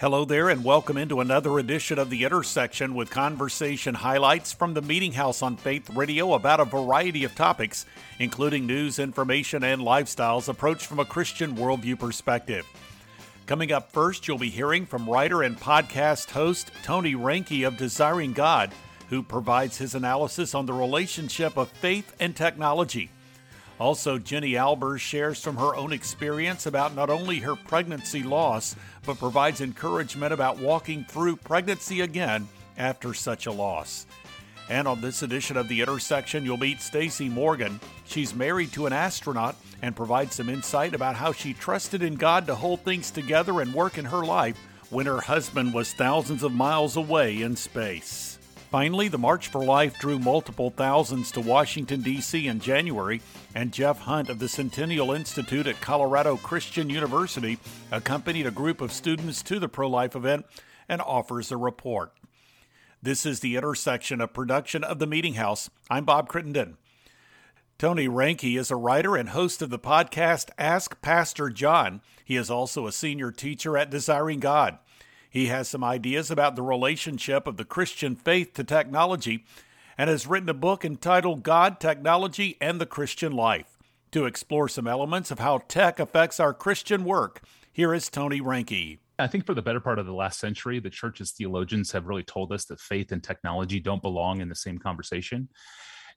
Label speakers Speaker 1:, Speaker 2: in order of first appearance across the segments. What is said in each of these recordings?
Speaker 1: Hello there, and welcome into another edition of The Intersection with conversation highlights from the Meeting House on Faith Radio about a variety of topics, including news, information, and lifestyles approached from a Christian worldview perspective. Coming up first, you'll be hearing from writer and podcast host Tony Reinke of Desiring God, who provides his analysis on the relationship of faith and technology. Also, Jenny Albers shares from her own experience about not only her pregnancy loss, but provides encouragement about walking through pregnancy again after such a loss. And on this edition of The Intersection, you'll meet Stacy Morgan. She's married to an astronaut and provides some insight about how she trusted in God to hold things together and work in her life when her husband was thousands of miles away in space. Finally, the March for Life drew multiple thousands to Washington, D.C. in January, and Jeff Hunt of the Centennial Institute at Colorado Christian University accompanied a group of students to the pro life event and offers a report. This is the intersection of production of the Meeting House. I'm Bob Crittenden. Tony Reinke is a writer and host of the podcast Ask Pastor John. He is also a senior teacher at Desiring God. He has some ideas about the relationship of the Christian faith to technology and has written a book entitled God, Technology, and the Christian Life. To explore some elements of how tech affects our Christian work, here is Tony Reinke.
Speaker 2: I think for the better part of the last century, the church's theologians have really told us that faith and technology don't belong in the same conversation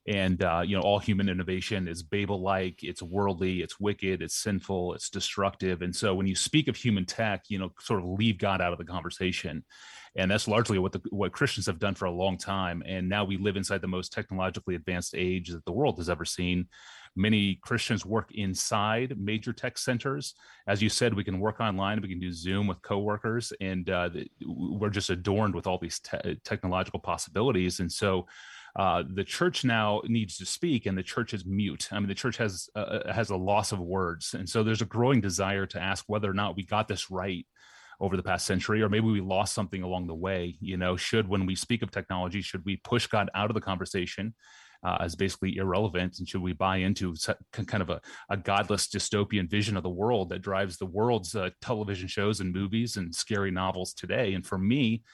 Speaker 2: and uh, you know all human innovation is babel-like it's worldly it's wicked it's sinful it's destructive. And so when you speak of human tech you know sort of leave god out of the conversation. And that's largely what the what christians have done for a long time. And now we live inside the most technologically advanced age that the world has ever seen. Many christians work inside major tech centers. As you said we can work online we can do zoom with coworkers and uh, we're just adorned with all these te- technological possibilities. And so uh, the church now needs to speak, and the church is mute. I mean, the church has uh, uh, has a loss of words, and so there's a growing desire to ask whether or not we got this right over the past century, or maybe we lost something along the way. You know, should when we speak of technology, should we push God out of the conversation? Uh, as basically irrelevant and should we buy into kind of a, a godless dystopian vision of the world that drives the world's uh, television shows and movies and scary novels today and for me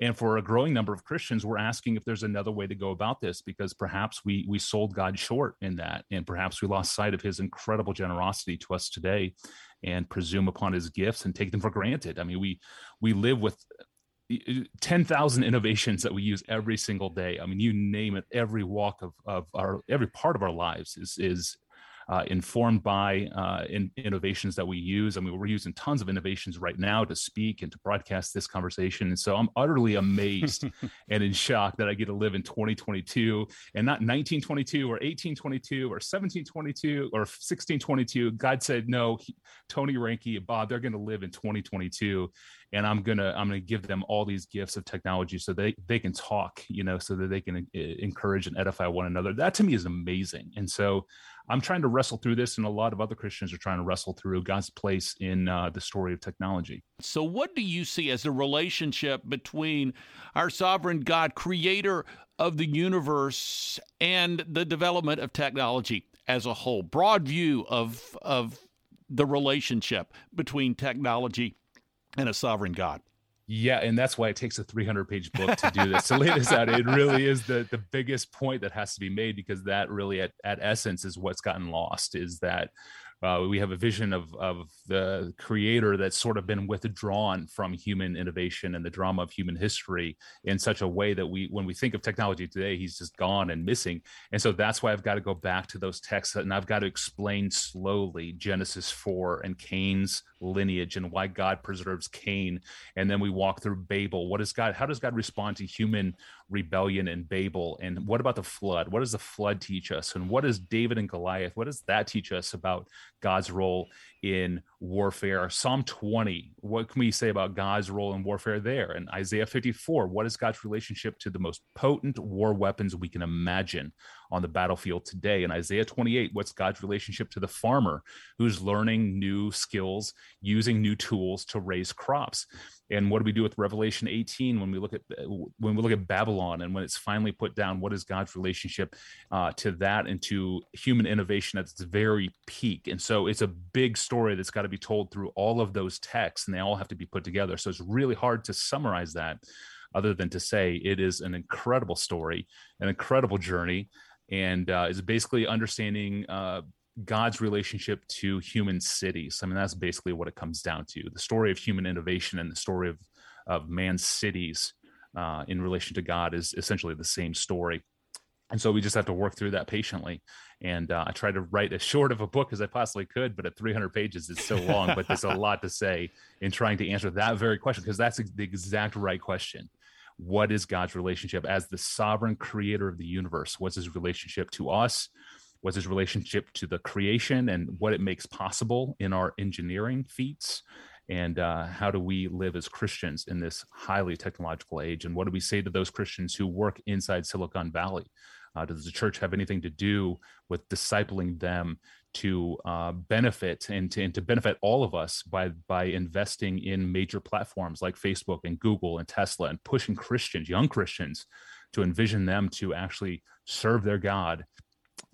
Speaker 2: and for a growing number of christians we're asking if there's another way to go about this because perhaps we we sold god short in that and perhaps we lost sight of his incredible generosity to us today and presume upon his gifts and take them for granted i mean we we live with uh, uh, 10,000 innovations that we use every single day. I mean, you name it, every walk of, of our, every part of our lives is, is uh, informed by uh, in, innovations that we use. I mean, we're using tons of innovations right now to speak and to broadcast this conversation. And so I'm utterly amazed and in shock that I get to live in 2022 and not 1922 or 1822 or 1722 or 1622. God said, no, he, Tony Reinke, Bob, they're going to live in 2022 and i'm gonna i'm gonna give them all these gifts of technology so they they can talk you know so that they can uh, encourage and edify one another that to me is amazing and so I'm trying to wrestle through this, and a lot of other Christians are trying to wrestle through God's place in uh, the story of technology.
Speaker 1: So, what do you see as the relationship between our sovereign God, creator of the universe, and the development of technology as a whole? Broad view of of the relationship between technology and a sovereign God.
Speaker 2: Yeah, and that's why it takes a 300 page book to do this to lay this out. It really is the the biggest point that has to be made because that really at, at essence is what's gotten lost is that uh, we have a vision of of the creator that's sort of been withdrawn from human innovation and the drama of human history in such a way that we, when we think of technology today, he's just gone and missing. And so that's why I've got to go back to those texts and I've got to explain slowly Genesis four and Cain's lineage and why God preserves Cain. And then we walk through Babel. What is God? How does God respond to human rebellion and Babel? And what about the flood? What does the flood teach us? And what does David and Goliath? What does that teach us about God's role in warfare. Psalm 20, what can we say about God's role in warfare there? And Isaiah 54, what is God's relationship to the most potent war weapons we can imagine on the battlefield today? In Isaiah 28, what's God's relationship to the farmer who's learning new skills, using new tools to raise crops? and what do we do with revelation 18 when we look at when we look at babylon and when it's finally put down what is god's relationship uh, to that and to human innovation at its very peak and so it's a big story that's got to be told through all of those texts and they all have to be put together so it's really hard to summarize that other than to say it is an incredible story an incredible journey and uh, is basically understanding uh, God's relationship to human cities. I mean, that's basically what it comes down to the story of human innovation and the story of, of man's cities uh, in relation to God is essentially the same story. And so we just have to work through that patiently. And uh, I try to write as short of a book as I possibly could, but at 300 pages, it's so long. but there's a lot to say in trying to answer that very question because that's the exact right question. What is God's relationship as the sovereign creator of the universe? What's his relationship to us? What's his relationship to the creation and what it makes possible in our engineering feats? and uh, how do we live as Christians in this highly technological age? And what do we say to those Christians who work inside Silicon Valley? Uh, does the church have anything to do with discipling them to uh, benefit and to, and to benefit all of us by by investing in major platforms like Facebook and Google and Tesla and pushing Christians, young Christians, to envision them to actually serve their God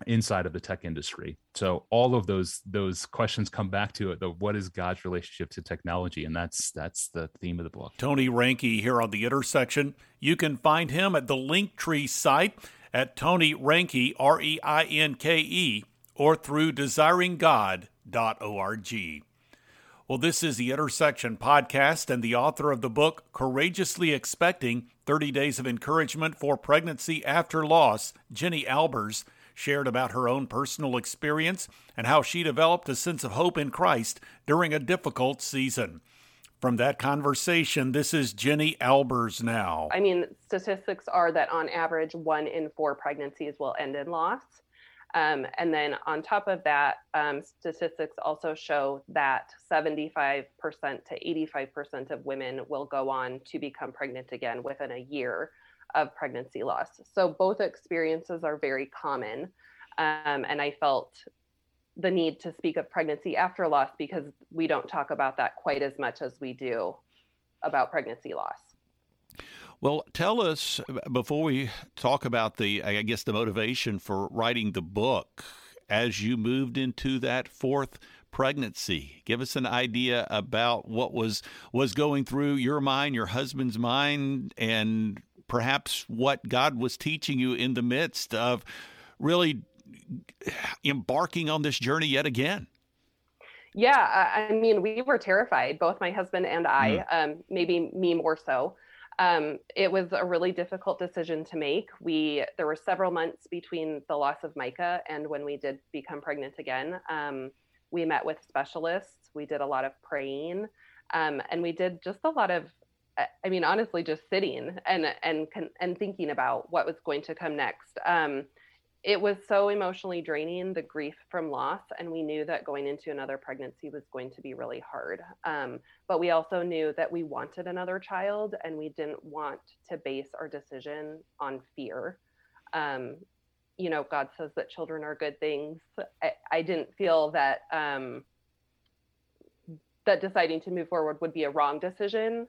Speaker 2: inside of the tech industry. So all of those those questions come back to it. The what is God's relationship to technology, and that's that's the theme of the book.
Speaker 1: Tony Reinke here on the intersection. You can find him at the Linktree site at Tony Reinke R E I N K E or through desiringgod.org. Well, this is the Intersection podcast, and the author of the book, Courageously Expecting 30 Days of Encouragement for Pregnancy After Loss, Jenny Albers, shared about her own personal experience and how she developed a sense of hope in Christ during a difficult season. From that conversation, this is Jenny Albers now.
Speaker 3: I mean, statistics are that on average, one in four pregnancies will end in loss. Um, and then on top of that, um, statistics also show that 75% to 85% of women will go on to become pregnant again within a year of pregnancy loss. So both experiences are very common. Um, and I felt the need to speak of pregnancy after loss because we don't talk about that quite as much as we do about pregnancy loss.
Speaker 1: Well, tell us before we talk about the, I guess, the motivation for writing the book as you moved into that fourth pregnancy. Give us an idea about what was was going through your mind, your husband's mind, and perhaps what God was teaching you in the midst of really embarking on this journey yet again.
Speaker 3: Yeah, I mean, we were terrified, both my husband and I, mm. um, maybe me more so. Um, it was a really difficult decision to make. We there were several months between the loss of Micah and when we did become pregnant again. Um, we met with specialists. We did a lot of praying, um, and we did just a lot of I mean, honestly, just sitting and and and thinking about what was going to come next. It was so emotionally draining, the grief from loss, and we knew that going into another pregnancy was going to be really hard. Um, but we also knew that we wanted another child, and we didn't want to base our decision on fear. Um, you know, God says that children are good things. I, I didn't feel that um, that deciding to move forward would be a wrong decision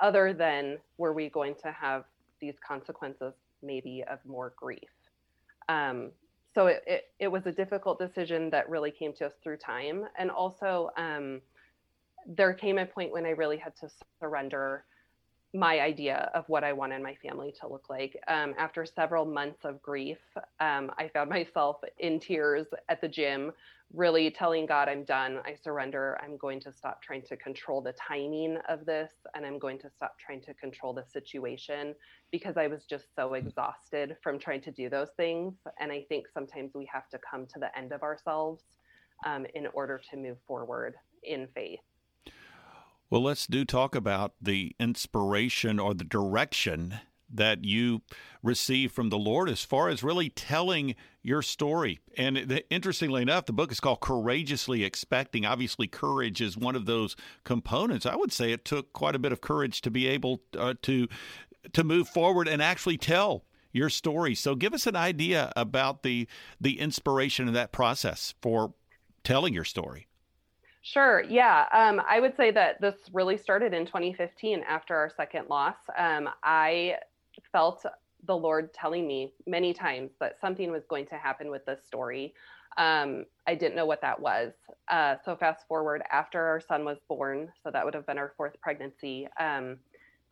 Speaker 3: other than were we going to have these consequences maybe of more grief um, so it, it, it, was a difficult decision that really came to us through time. And also um, there came a point when i really had to surrender my idea of what I wanted my family to look like. Um, after several months of grief, um, I found myself in tears at the gym, really telling God, I'm done. I surrender. I'm going to stop trying to control the timing of this, and I'm going to stop trying to control the situation because I was just so mm. exhausted from trying to do those things. And I think sometimes we have to come to the end of ourselves um, in order to move forward in faith.
Speaker 1: Well, let's do talk about the inspiration or the direction that you receive from the Lord as far as really telling your story. And the, interestingly enough, the book is called Courageously Expecting. Obviously, courage is one of those components. I would say it took quite a bit of courage to be able uh, to to move forward and actually tell your story. So, give us an idea about the the inspiration of that process for telling your story.
Speaker 3: Sure. Yeah. Um, I would say that this really started in 2015 after our second loss. Um, I felt the Lord telling me many times that something was going to happen with this story. Um, I didn't know what that was. Uh, so fast forward after our son was born, so that would have been our fourth pregnancy. Um,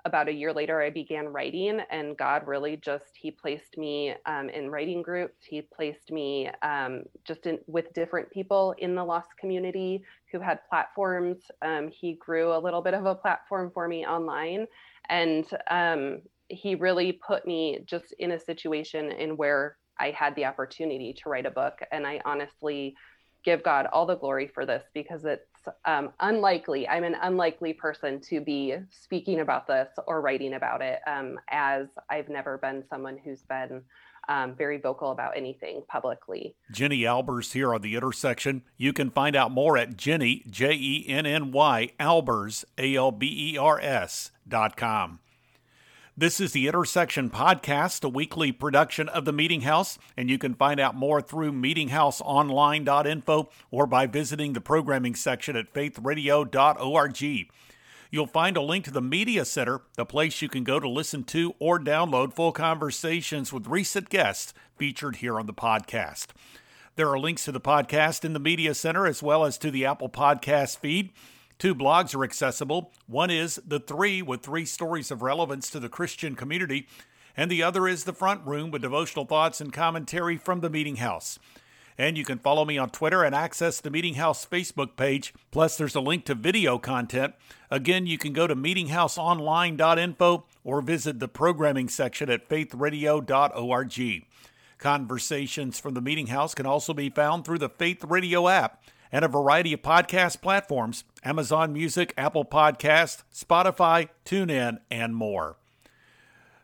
Speaker 3: about a year later, I began writing, and God really just He placed me um, in writing groups. He placed me um, just in, with different people in the lost community who had platforms. Um, he grew a little bit of a platform for me online, and um, He really put me just in a situation in where I had the opportunity to write a book. And I honestly give God all the glory for this because it's um, unlikely. I'm an unlikely person to be speaking about this or writing about it, um, as I've never been someone who's been um, very vocal about anything publicly.
Speaker 1: Jenny Albers here on the intersection. You can find out more at Jenny, J E N N Y, Albers, A L B E R S dot com. This is the Intersection Podcast, a weekly production of the Meeting House, and you can find out more through meetinghouseonline.info or by visiting the programming section at faithradio.org. You'll find a link to the Media Center, the place you can go to listen to or download full conversations with recent guests featured here on the podcast. There are links to the podcast in the Media Center as well as to the Apple Podcast feed. Two blogs are accessible. One is The Three, with three stories of relevance to the Christian community, and the other is The Front Room, with devotional thoughts and commentary from the Meeting House. And you can follow me on Twitter and access the Meeting House Facebook page. Plus, there's a link to video content. Again, you can go to meetinghouseonline.info or visit the programming section at faithradio.org. Conversations from the Meeting House can also be found through the Faith Radio app and a variety of podcast platforms Amazon Music, Apple Podcast, Spotify, TuneIn, and more.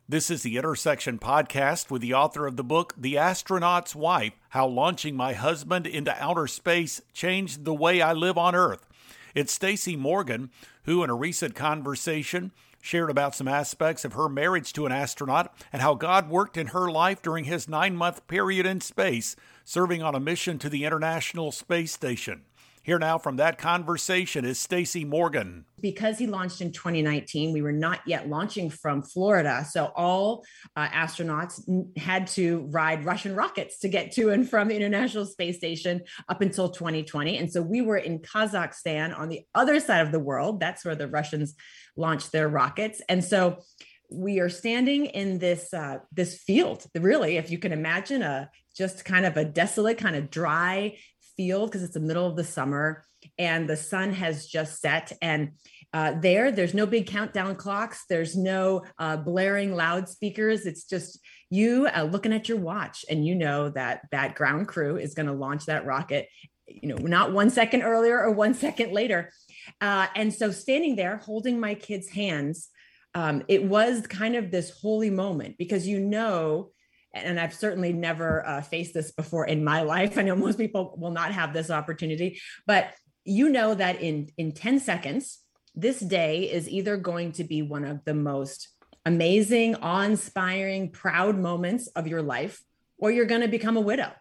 Speaker 1: This is the Intersection Podcast with the author of the book, The Astronaut's Wife How Launching My Husband into Outer Space Changed the Way I Live on Earth. It's Stacy Morgan, who, in a recent conversation, shared about some aspects of her marriage to an astronaut and how God worked in her life during his nine month period in space, serving on a mission to the International Space Station. Here now from that conversation is Stacy Morgan.
Speaker 4: Because he launched in 2019, we were not yet launching from Florida. So all uh, astronauts had to ride Russian rockets to get to and from the International Space Station up until 2020. And so we were in Kazakhstan on the other side of the world. That's where the Russians launched their rockets. And so we are standing in this uh, this field really if you can imagine a just kind of a desolate kind of dry field because it's the middle of the summer and the sun has just set and uh, there there's no big countdown clocks there's no uh, blaring loudspeakers it's just you uh, looking at your watch and you know that that ground crew is going to launch that rocket you know not one second earlier or one second later. Uh, and so standing there holding my kids hands um, it was kind of this holy moment because you know and I've certainly never uh, faced this before in my life. I know most people will not have this opportunity, but you know that in in 10 seconds, this day is either going to be one of the most amazing, awe-inspiring, proud moments of your life, or you're going to become a widow.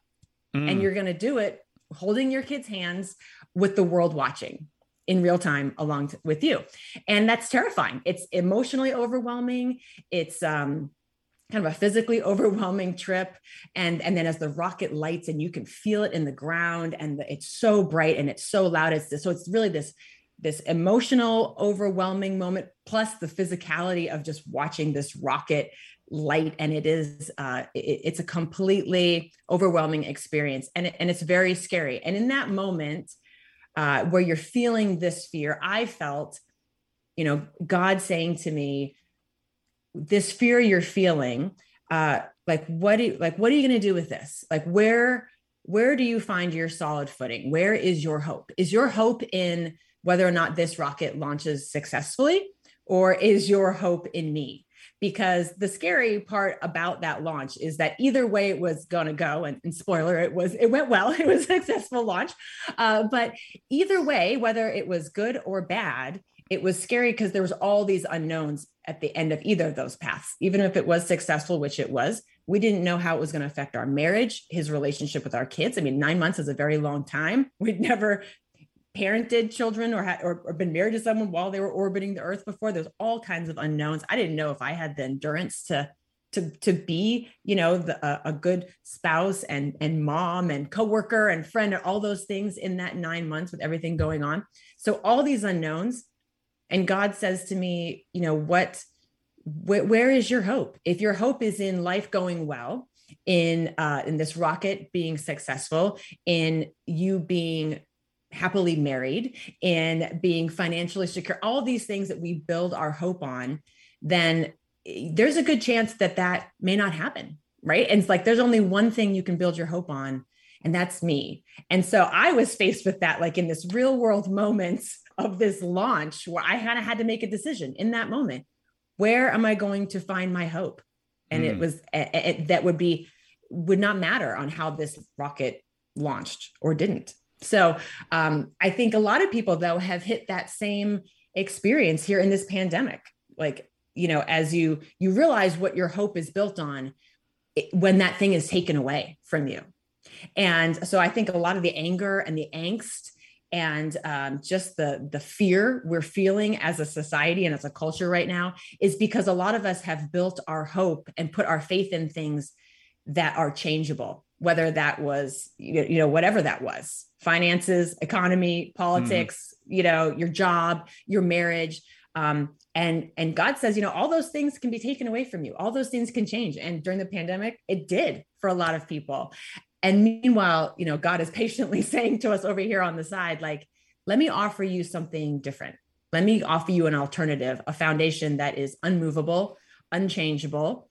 Speaker 4: Mm. And you're going to do it holding your kids' hands with the world watching in real time along with you. And that's terrifying. It's emotionally overwhelming. It's um kind of a physically overwhelming trip and and then as the rocket lights and you can feel it in the ground and the, it's so bright and it's so loud it's this, so it's really this this emotional overwhelming moment plus the physicality of just watching this rocket light and it is uh, it, it's a completely overwhelming experience and, it, and it's very scary and in that moment uh, where you're feeling this fear i felt you know god saying to me this fear you're feeling uh like what do you, like what are you going to do with this? Like where where do you find your solid footing? Where is your hope? Is your hope in whether or not this rocket launches successfully or is your hope in me because the scary part about that launch is that either way it was going to go and, and, spoiler it was it went well it was a successful launch uh, but either way whether it was good or bad it was scary because there was all these unknowns at the end of either of those paths. Even if it was successful which it was we didn't know how it was going to affect our marriage his relationship with our kids. I mean nine months is a very long time. We'd never parented children or had or, or been married to someone while they were orbiting the earth before. There's all kinds of unknowns. I didn't know if i had the endurance to to to be you know the, a, a good spouse and and mom and coworker and friend and all those things in that nine months with everything going on. So all these unknowns and god says to me you know what wh- where is your hope? If your hope is in life going well in uh in this rocket being successful in you being happily married in being financially secure all these things that we build our hope on then eh, there's a good chance that that may not happen right? And it's like there's only one thing you can build your hope on and that's me. And so i was faced with that like in this real world moments of this launch where i kind of had to make a decision in that moment. Where am i going to find my hope? And mm. it hmm. was it, that would be would not matter on how this rocket launched or didn't so um, i think a lot of people though have hit that same experience here in this pandemic. Like you know as you you realize what your hope is built on it, when that thing is taken away from you. And so i think a lot of the anger and the angst and um, just the the fear we're feeling as a society and as a culture right now is because a lot of us have built our hope and put our faith in things that are changeable whether that was you know whatever that was finances economy politics mm-hmm. you know your job your marriage um, and and god says you know all those things can be taken away from you. All those things can change. And during the pandemic it did for a lot of people. And meanwhile you know god is patiently saying to us over here on the side like let me offer you something different. Let me offer you an alternative a foundation that is unmovable unchangeable.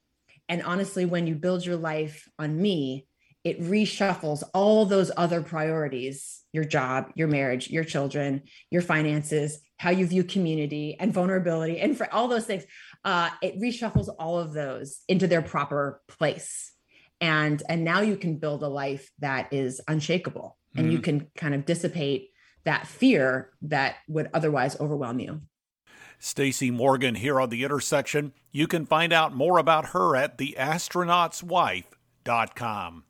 Speaker 4: And honestly when you build your life on me it reshuffles all those other priorities your job, your marriage, your children, your finances, how you view community and vulnerability, and for all those things. Uh, it reshuffles all of those into their proper place. And, and now you can build a life that is unshakable and mm-hmm. you can kind of dissipate that fear that would otherwise overwhelm you.
Speaker 1: Stacy Morgan here on the intersection. You can find out more about her at theastronautswife.com.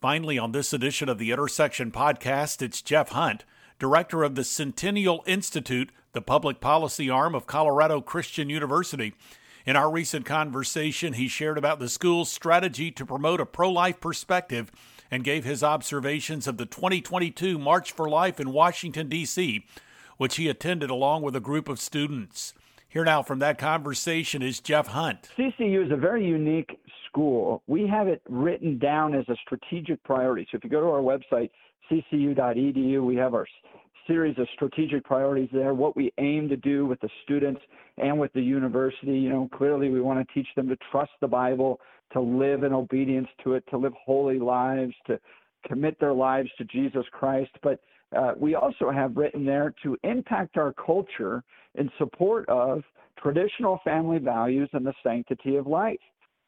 Speaker 1: Finally, on this edition of the Intersection podcast, it's Jeff Hunt, director of the Centennial Institute, the public policy arm of Colorado Christian University. In our recent conversation, he shared about the school's strategy to promote a pro life perspective and gave his observations of the 2022 March for Life in Washington, D.C., which he attended along with a group of students. Here now from that conversation is Jeff Hunt.
Speaker 5: CCU is a very unique school, we have it written down as a strategic priority. So if you go to our website, ccu.edu, we have our series of strategic priorities there, what we aim to do with the students and with the university. You know, clearly we want to teach them to trust the Bible, to live in obedience to it, to live holy lives, to commit their lives to Jesus Christ. But uh, we also have written there to impact our culture in support of traditional family values and the sanctity of life.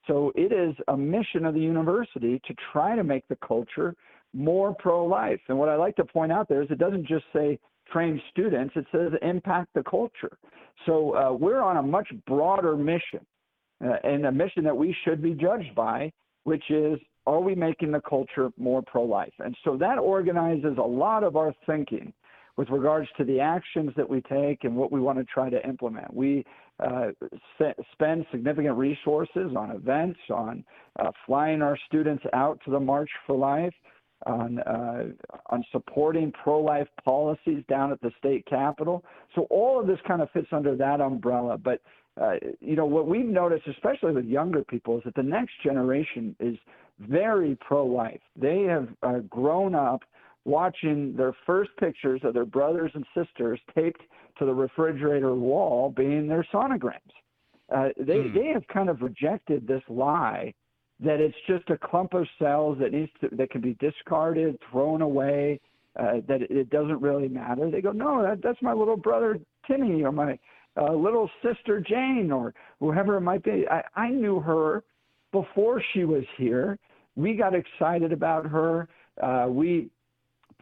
Speaker 5: So it is a mission of the university to try to make the culture more pro life. And what I like to point out there is it doesn't just say train students, it says impact the culture. So uh, we're on a much broader mission uh, and a mission that we should be judged by, which is are we making the culture more pro life? And so that organizes a lot of our thinking with regards to the actions that we take and what we want to try to implement. We uh, spend significant resources on events, on uh, flying our students out to the March for Life, on uh, on supporting pro-life policies down at the state capitol. So all of this kind of fits under that umbrella. But uh, you know what we've noticed, especially with younger people, is that the next generation is very pro-life. They have uh, grown up watching their first pictures of their brothers and sisters taped to the refrigerator wall being their sonograms. Uh, they mm. they have kind of rejected this lie that it's just a clump of cells that needs to, that can be discarded, thrown away, uh, that it doesn't really matter. They go, no, that, that's my little brother Timmy or my uh, little sister Jane or whoever it might be. I, I knew her before she was here. We got excited about her. Uh, we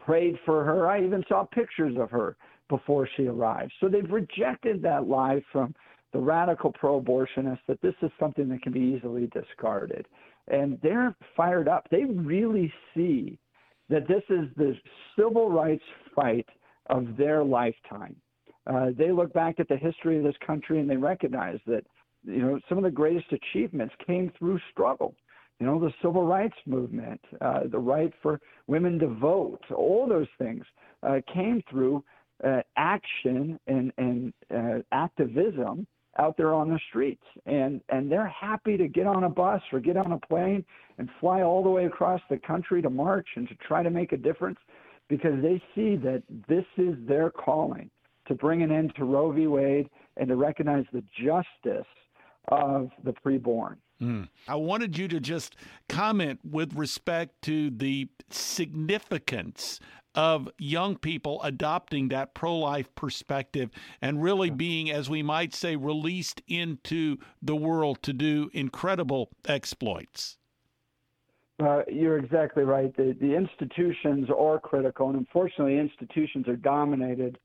Speaker 5: prayed for her. I even saw pictures of her before she arrived. So they've rejected that lie from the radical pro abortionists that this is something that can be easily discarded. And they're fired up. They really see that this is the civil rights fight of their lifetime. Uh, they look back at the history of this country and they recognize that you know, some of the greatest achievements came through struggle. You know, the civil rights movement, uh, the right for women to vote, all those things uh, came through uh, action and, and uh, activism out there on the streets. And, and they're happy to get on a bus or get on a plane and fly all the way across the country to march and to try to make a difference because they see that this is their calling to bring an end to Roe v. Wade and to recognize the justice of the preborn.
Speaker 1: Mm. I wanted you to just comment with respect to the significance of young people adopting that pro life perspective and really being, as we might say, released into the world to do incredible exploits.
Speaker 5: Uh, you're exactly right. The, the institutions are critical, and unfortunately, institutions are dominated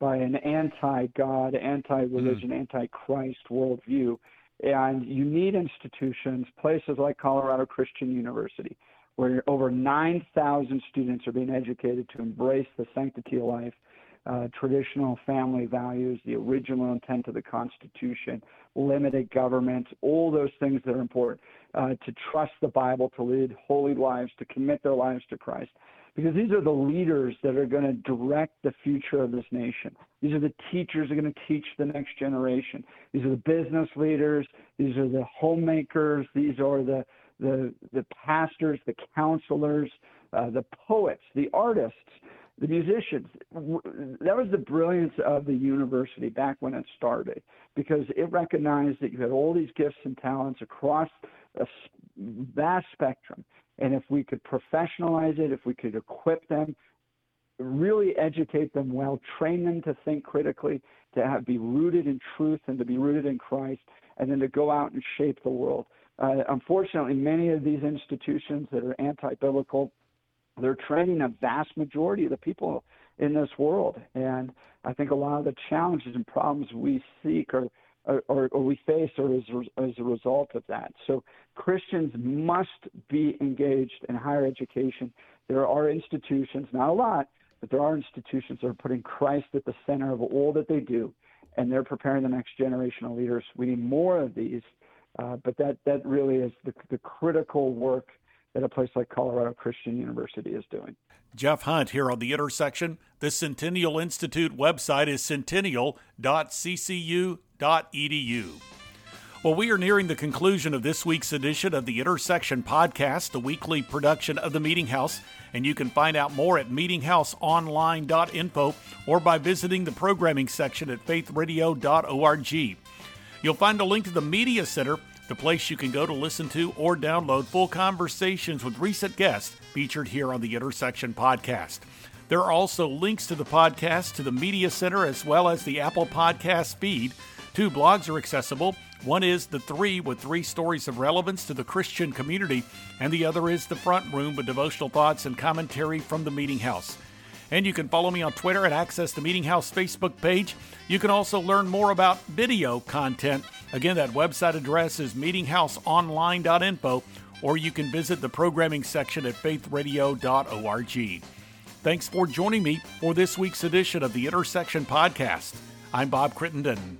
Speaker 5: by an anti God, anti religion, mm. anti Christ worldview. And you need institutions, places like Colorado Christian University, where over 9,000 students are being educated to embrace the sanctity of life, uh, traditional family values, the original intent of the Constitution, limited government, all those things that are important, uh, to trust the Bible, to lead holy lives, to commit their lives to Christ. Because these are the leaders that are going to direct the future of this nation. These are the teachers that are going to teach the next generation. These are the business leaders. These are the homemakers. These are the the, the pastors, the counselors, uh, the poets, the artists, the musicians. That was the brilliance of the university back when it started because it recognized that you had all these gifts and talents across a vast spectrum. And if we could professionalize it, if we could equip them, really educate them well, train them to think critically, to have, be rooted in truth and to be rooted in Christ, and then to go out and shape the world. Uh, unfortunately, many of these institutions that are anti-biblical, they're training a vast majority of the people in this world. And I think a lot of the challenges and problems we seek are, or, or, we face or as, as a result of that. So Christians must be engaged in higher education. There are institutions, not a lot, but there are institutions that are putting Christ at the center of all that they do, and they're preparing the next generation of leaders. We need more of these uh, but that, that really is the, the critical work that a place like Colorado Christian University is doing.
Speaker 1: Jeff Hunt here on the intersection. The Centennial Institute website is centennial.ccu.edu. Well, we are nearing the conclusion of this week's edition of the Intersection Podcast, the weekly production of the Meeting House, and you can find out more at meetinghouseonline.info or by visiting the programming section at faithradio.org. You'll find a link to the Media Center, the place you can go to listen to or download full conversations with recent guests featured here on the Intersection podcast. There are also links to the podcast, to the Media Center, as well as the Apple Podcast feed. Two blogs are accessible. One is The Three with three stories of relevance to the Christian community, and the other is The Front Room with devotional thoughts and commentary from the Meeting House. And you can follow me on Twitter and access the Meeting House Facebook page. You can also learn more about video content. Again, that website address is meetinghouseonline.info, or you can visit the programming section at faithradio.org. Thanks for joining me for this week's edition of the Intersection Podcast. I'm Bob Crittenden.